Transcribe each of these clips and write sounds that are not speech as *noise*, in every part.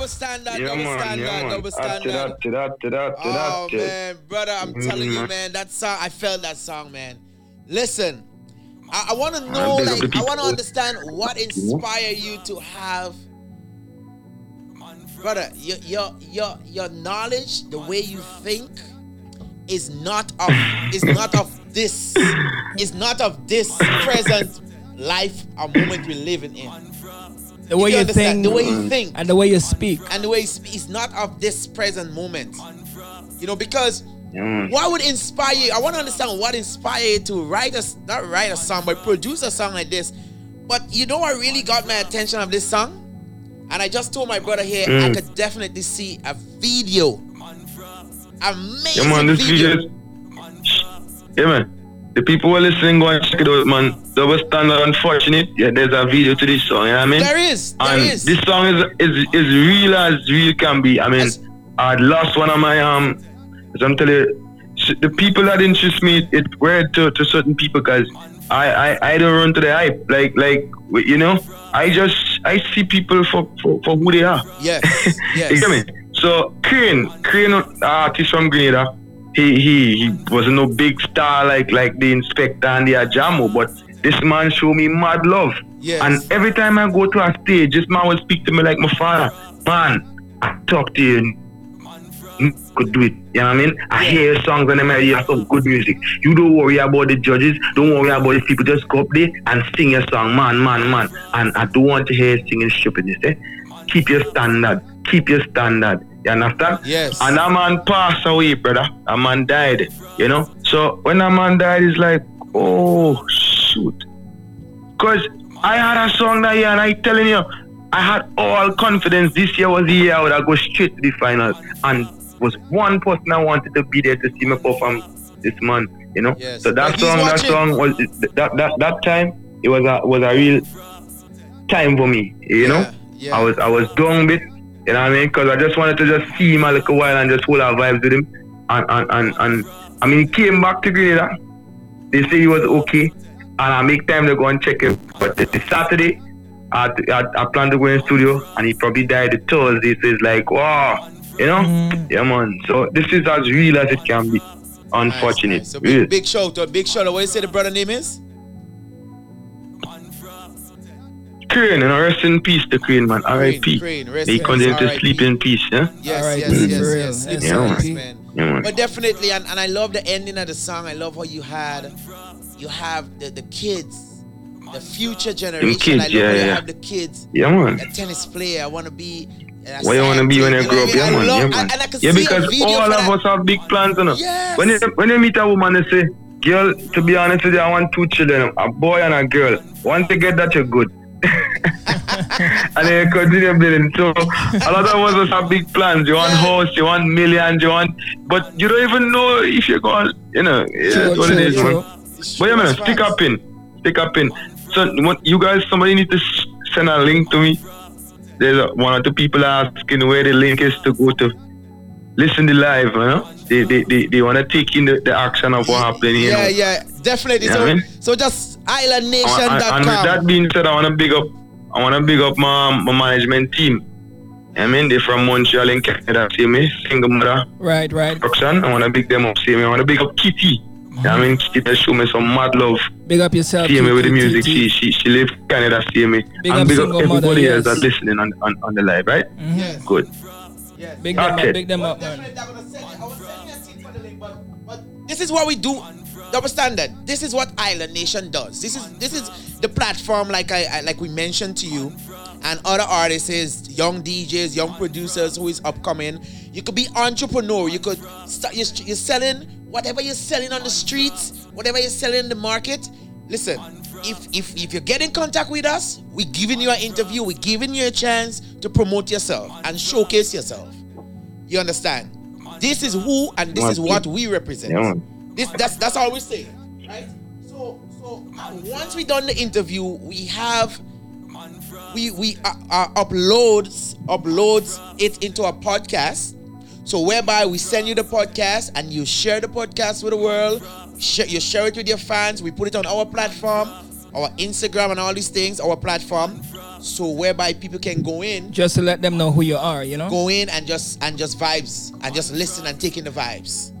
double standard, Yeah, double man, standard, yeah, double standard. that, to that, to that, to Oh that. man, brother, I'm Mm, telling you, man. that song, I felt that song, man. Listen, I, I want to know, up like, I want to understand what inspired you to have, brother, your your your your knowledge, the way you think, is not of is not of this, is not of this present life or moment we're living in. The way you you think the way you think, and the way you speak. and the way it's, it's not of this present moment. You know, because Yeah, man. what would inspire you? I want to understand what inspired you to write a not write a song, but produce a song like this. But you know what really got my attention of this song? And I just told my brother here I Mm. could definitely see a video. Amazing Yeah, man, this video. video. Yeah, man. The people who are listening, go and check it out, man. Double standard, unfortunate. Yeah, there's a video to this song. You know what I mean? There is, there and is. this song is is is real as real can be. I mean. I lost one of my um. As I'm telling you, the people that interest me, it were to, to certain people because I, I I don't run to the hype. Like like you know, I just I see people for for, for who they are. Yes, *laughs* you get me? So Crane, Crane, uh, artist from Grenada, he he he was no big star like like the Inspector and the Ajamu, but this man show me mad love. Yes. And every time I go to a stage, this man will speak to me like my father. Man, I talk to you. You could do it. You know what I mean? I hear your songs and I hear some good music. You don't worry about the judges. Don't worry about the people. Just go up there and sing your song, man, man, man. And I don't want to hear you singing stupidness. Eh? Keep your standard. Keep your standard. You understand? Yes. And that man passed away, brother. A man died. You know? So when a man died, it's like, oh, shoot. Because I had a song that year, and I telling you, I had all confidence. This year was the year I would have go straight to the finals. And was one person I wanted to be there to see me perform this man. You know. Yes. So that song, that song was that that that time. It was a was a real time for me. You know. Yeah, yeah. I was I was down bit. You know what I mean? Because I just wanted to just see him a little while and just hold our vibes with him. And and, and, and I mean, he came back to Grenada. They say he was okay. And I make time to go and check him. But the, the Saturday, I, I, I planned to go in the studio and he probably died the Thursday. So it's like, wow. You know? Mm. Yeah, man. So this is as real as it can be. Unfortunate. nice. So big, big shout out, big shout out. What you say the brother name is? Crane, and rest in peace, the Crane, man. R.I.P. Crane, rest May he in continue peace, to R.I.P. sleep in peace, yeah? Yes, Alright, yes, for yes, real. yes. Sleep Yeah, in man. peace, man. Yeah, man. But definitely, and, and I love the ending of the song. I love how you had, you have the, the kids, the future generation. kids, I love yeah, how you yeah. have the kids, Yeah, man. a tennis player. I want to be. What you want to be when you grow up? I Yeah, man. Yeah, man. I Yeah, because all of that. us have big plans, you know. Yes. When you when you meet a woman, they say, "Girl, to be honest with you, I want two children, a boy and a girl. Once you get that, you're good." *laughs* and then you continue building. So a lot of us have big plans. You want house, you want millions, you want, but you don't even know if you're going. You know, True, that's what true, it is, true. But yeah, man, stick up in, stick up in. So what you guys, somebody need to send a link to me. There's a, one or two people asking where the link is to go to listen to live. You know, they they, they, they want to take in the, the action of what happened. You Yeah, know? yeah, definitely. Yeah, so, man. so just And, and, and with that being said, I want to big up. I want to big up my, my management team. I mean, they're from Montreal in Canada. See me, single mother, Right, right. Roxanne. I want to big them up. See me. I want to big up Kitty. I mean, Kitty show me some mad love. Big up yourself. see me with the T- T- music. T. She she she live Canada. See me. Big and up big up single mother, everybody else yes. that's listening on, on on the live, right? Mhm. Yes, Good. yes. Big them Okay. up, big them Well, up, man. This is what we do. Double standard. This is what Island Nation does. This is this is the platform, like I, I like we mentioned to you, and other artists, young DJs, young producers who is upcoming. You could be entrepreneur. You could start. You're, you're selling whatever you're selling on the streets, whatever you're selling in the market. Listen, if if if you get in contact with us, we're giving you an interview. We're giving you a chance to promote yourself and showcase yourself. You understand? This is who and this is what we represent. Yeah. This that's that's all we say, right? So so once we done the interview, we have we we uh, uh, uploads uploads it into a podcast. So whereby we send you the podcast and you share the podcast with the world. You share it with your fans. We put it on our platform, our Instagram, and all these things. Our platform. So whereby people can go in, Just to let them know who you are, you know? go in and just and just vibes and just listen and take in the vibes.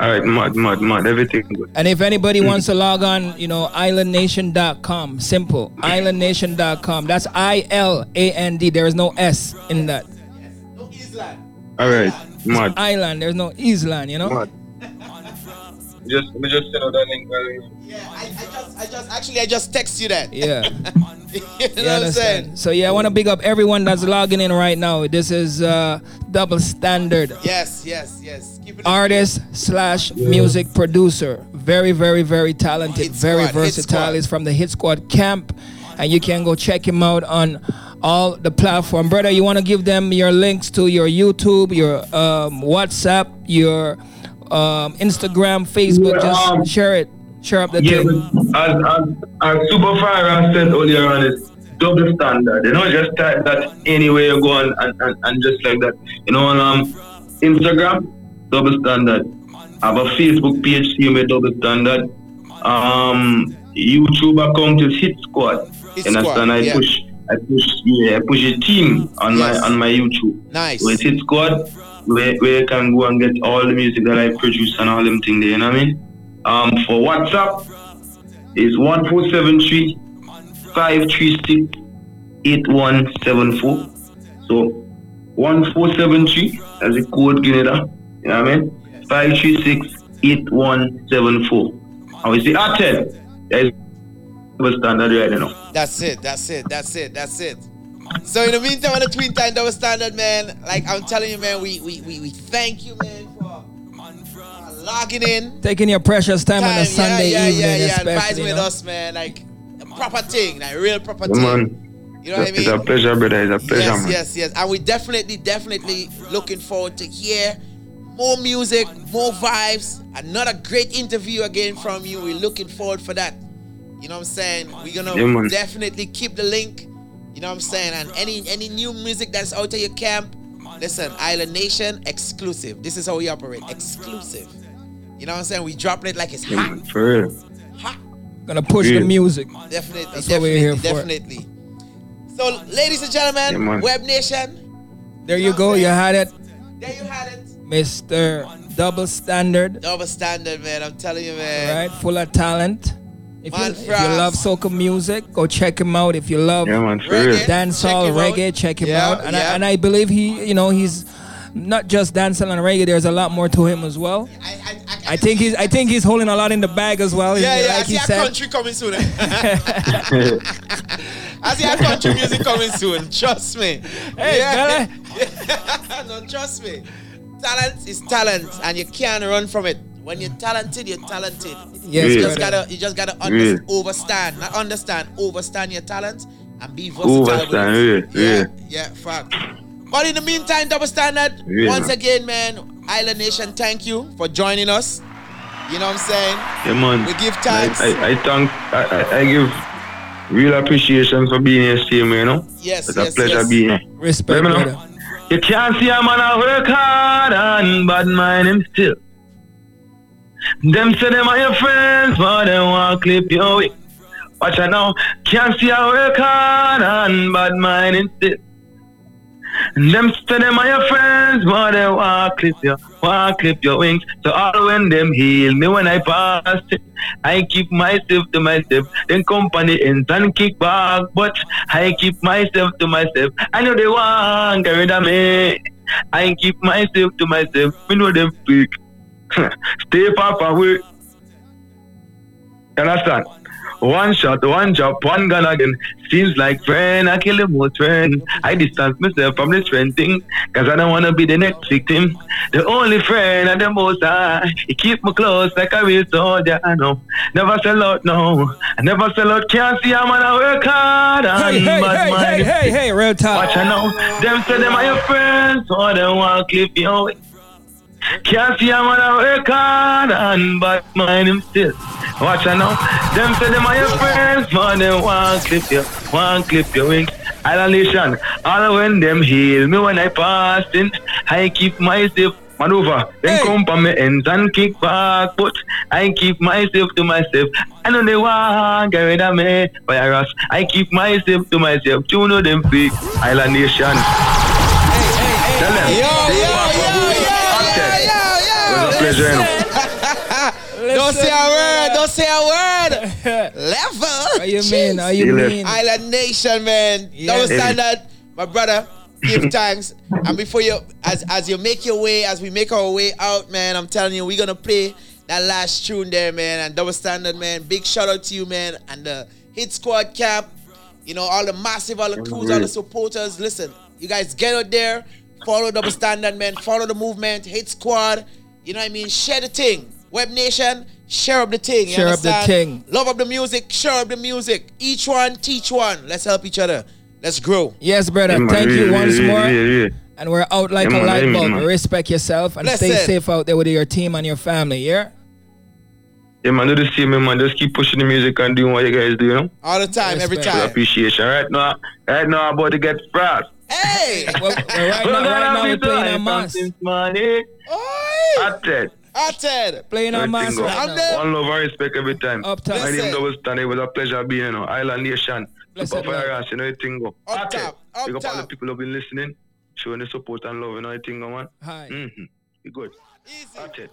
All right, mad, mad, mad. Everything good. And if anybody wants to log on, you know, ilandnation.com. Simple. Ilandnation.com. That's I L A N D. There is no S in that. No Island. All right, mad, Island. There's no Island, you know? mad. Just, me just send out that link. Yeah, I, I just I just actually I just text you that. Yeah. *laughs* *laughs* you know You what I'm saying? So yeah, I want to big up everyone that's logging in right now. This is uh, Double Standard Yes, yes, yes. Keep it artist slash music producer. Very, very, very talented, Hit very Squad, versatile. He's from the Hit Squad camp, and you can go check him out on all the platform. Brother, you want to give them your links to your YouTube, your um, WhatsApp, your um, Instagram, Facebook. Yeah, Just um, share it. Share up the Yeah, thing. but as, as, as Super Fire said earlier on, it's double standard. You know, just type that anywhere you go and, and, and, and just like that. You know, on um, Instagram, double standard. I have a Facebook page, see me double standard. Um, YouTube account is Hit Squad. Hit you understand? Squad, I yeah. push, I push, yeah, I push a team on Yes. my on my YouTube. Nice. So it's Hit Squad, where, where you can go and get all the music that I produce and all them things there, you know what I mean? Um, for WhatsApp, is 1473 536 8174. So 1473, as a code Canada, you know what I mean? 536 8174. And we R10, that is standard right now. That's it. That's it. That's it. That's it. So in the meantime, on the Twin Time Double Standard, man, like I'm telling you, man, we we, we, we thank you, man, logging in. Taking your precious time, on a Time, Sunday yeah, yeah, evening, yeah, yeah, and vibes especially. with know? us, man. Like proper thing, like real proper Yeah, thing. man. You know what I mean? It's a pleasure, brother. It's a pleasure, Yes, man. yes, yes. And we definitely, definitely looking forward to hear more music, more vibes. Another great interview again from you. We're looking forward for that. You know what I'm saying? We're gonna Yeah, definitely keep the link. You know what I'm saying? And any any new music that's out of your camp, listen, Island Nation exclusive. This is how we operate. Exclusive. You know what I'm saying? We dropping it like it's Yeah, hot. For real. Hot. Gonna push Yeah. the music. Definitely, That's what definitely, we're here for. definitely. So, ladies and gentlemen, Yeah. Web Nation, There you go. You had it, there you had it. Mr. Double Standard. Double standard, man. I'm telling you, man. right? Full of talent. If you, if you love soca music, go check him out. If you love Yeah, man. For Reggae. real. dancehall, Check him out. reggae, check him Yeah, out. And, yeah. I, and I believe he, you know, he's not just dancehall and reggae. There's a lot more to him as well. I, I, I, I think he's, I think he's holding a lot in the bag as well. Yeah, yeah. I like see he a said. country coming soon. eh? *laughs* I see a country music coming soon. Trust me. Hey, *laughs* no, trust me. Talent is talent, and you can't run from it. When you're talented, you're talented. Yes, you just gotta, you just gotta under, Yeah. overstand, not understand, overstand your talent and be versatile. Overstand, yeah, yeah, yeah. yeah, fact. But in the meantime, double standard. Yeah, once again, man, Island Nation, thank you for joining us. You know what I'm saying? Yeah, man. We give thanks. I, I, I thank, I, I, I give real appreciation for being here, same, you know? Yes, It's yes, a pleasure yes. being here. Respect, Let me know. brother. You can't see a man a work hard and bad mind him still. Them say them are your friends, but they want to clip your way. Watch out now, can't see a work hard and bad mind him still. Them say them are your friends, but they want clip your, want clip your wings. So all when them heal me when I pass I keep myself to myself. Then company ends and kick back, but I keep myself to myself. I know they want get rid of me. I keep myself to myself. We know them fake. *laughs* Stay far away. You understand? One shot, one job, one gun again. Seems like friend, I kill the most friend. I distance myself from this friend thing, cause I don't wanna be the next victim. The only friend and the most I, he keep me close like a real soldier. I know, never sell out, no. I never sell out. Can't see a man I work hard Hey, hey, hey, hey, hey, hey, real talk. Watch out now, them say them are your friends, so they want clip you away. Can't see a man a work hard and bad mind him still. Watch out now, them say them are your friends, but they want clip you, want clip your wings. Island Nation, all when them heal me when I pass in, I keep myself, Maneuver, then Hey. come from my ends and kick back, but I keep myself to myself. I know they want get rid of me, virus. I keep myself to myself. You know them fake Island Nation. Tell them. Yo, yo, yo, yo, Okay. yo, It yo, was a yo. Pleasure, you. Don't say a word. Don't say a word. Level. How you mean? How you See you later. mean? Island Nation, man. Yeah. Double standard, my brother. Give thanks. And before you, as as you make your way, as we make our way out, man, I'm telling you, we're gonna play that last tune there, man. And double standard, man. Big shout out to you, man. And the Hit Squad camp. You know, all the massive, all the crews, all the supporters. Listen, you guys get out there, follow double standard, man. Follow the movement, Hit Squad. You know what I mean? Share the thing. Web Nation, share up the thing. you Share up the thing. Love up the music, share up the music. Each one, teach one. Let's help each other. Let's grow. Yes, brother. Yeah, man, Thank you yeah, once yeah, more. yeah, yeah. And we're out like Yeah, a light bulb. man. Respect yourself and stay Listen. safe out there with your team and your family. Yeah. Yeah, man, do the same, man. Just keep pushing the music and doing what you guys do, you know? All the time, every Respect. For time. appreciation. Right now, right now, I'm about to get fast. Hey! Well, well, right now, right now we're playing a mass. Money. Oi! Atted. Atted! Playing a mass Everything right now. One love and respect every time. Up top. My Listen. name double stand. It was a pleasure being, you know, Island Nation. Blessed Super love. Fire you know, everything go. Up Atted. top, up Big up all the people who've been listening, showing the support and love, you know, everything go, man. Hi. Mm-hmm. Be good. Easy. Atted.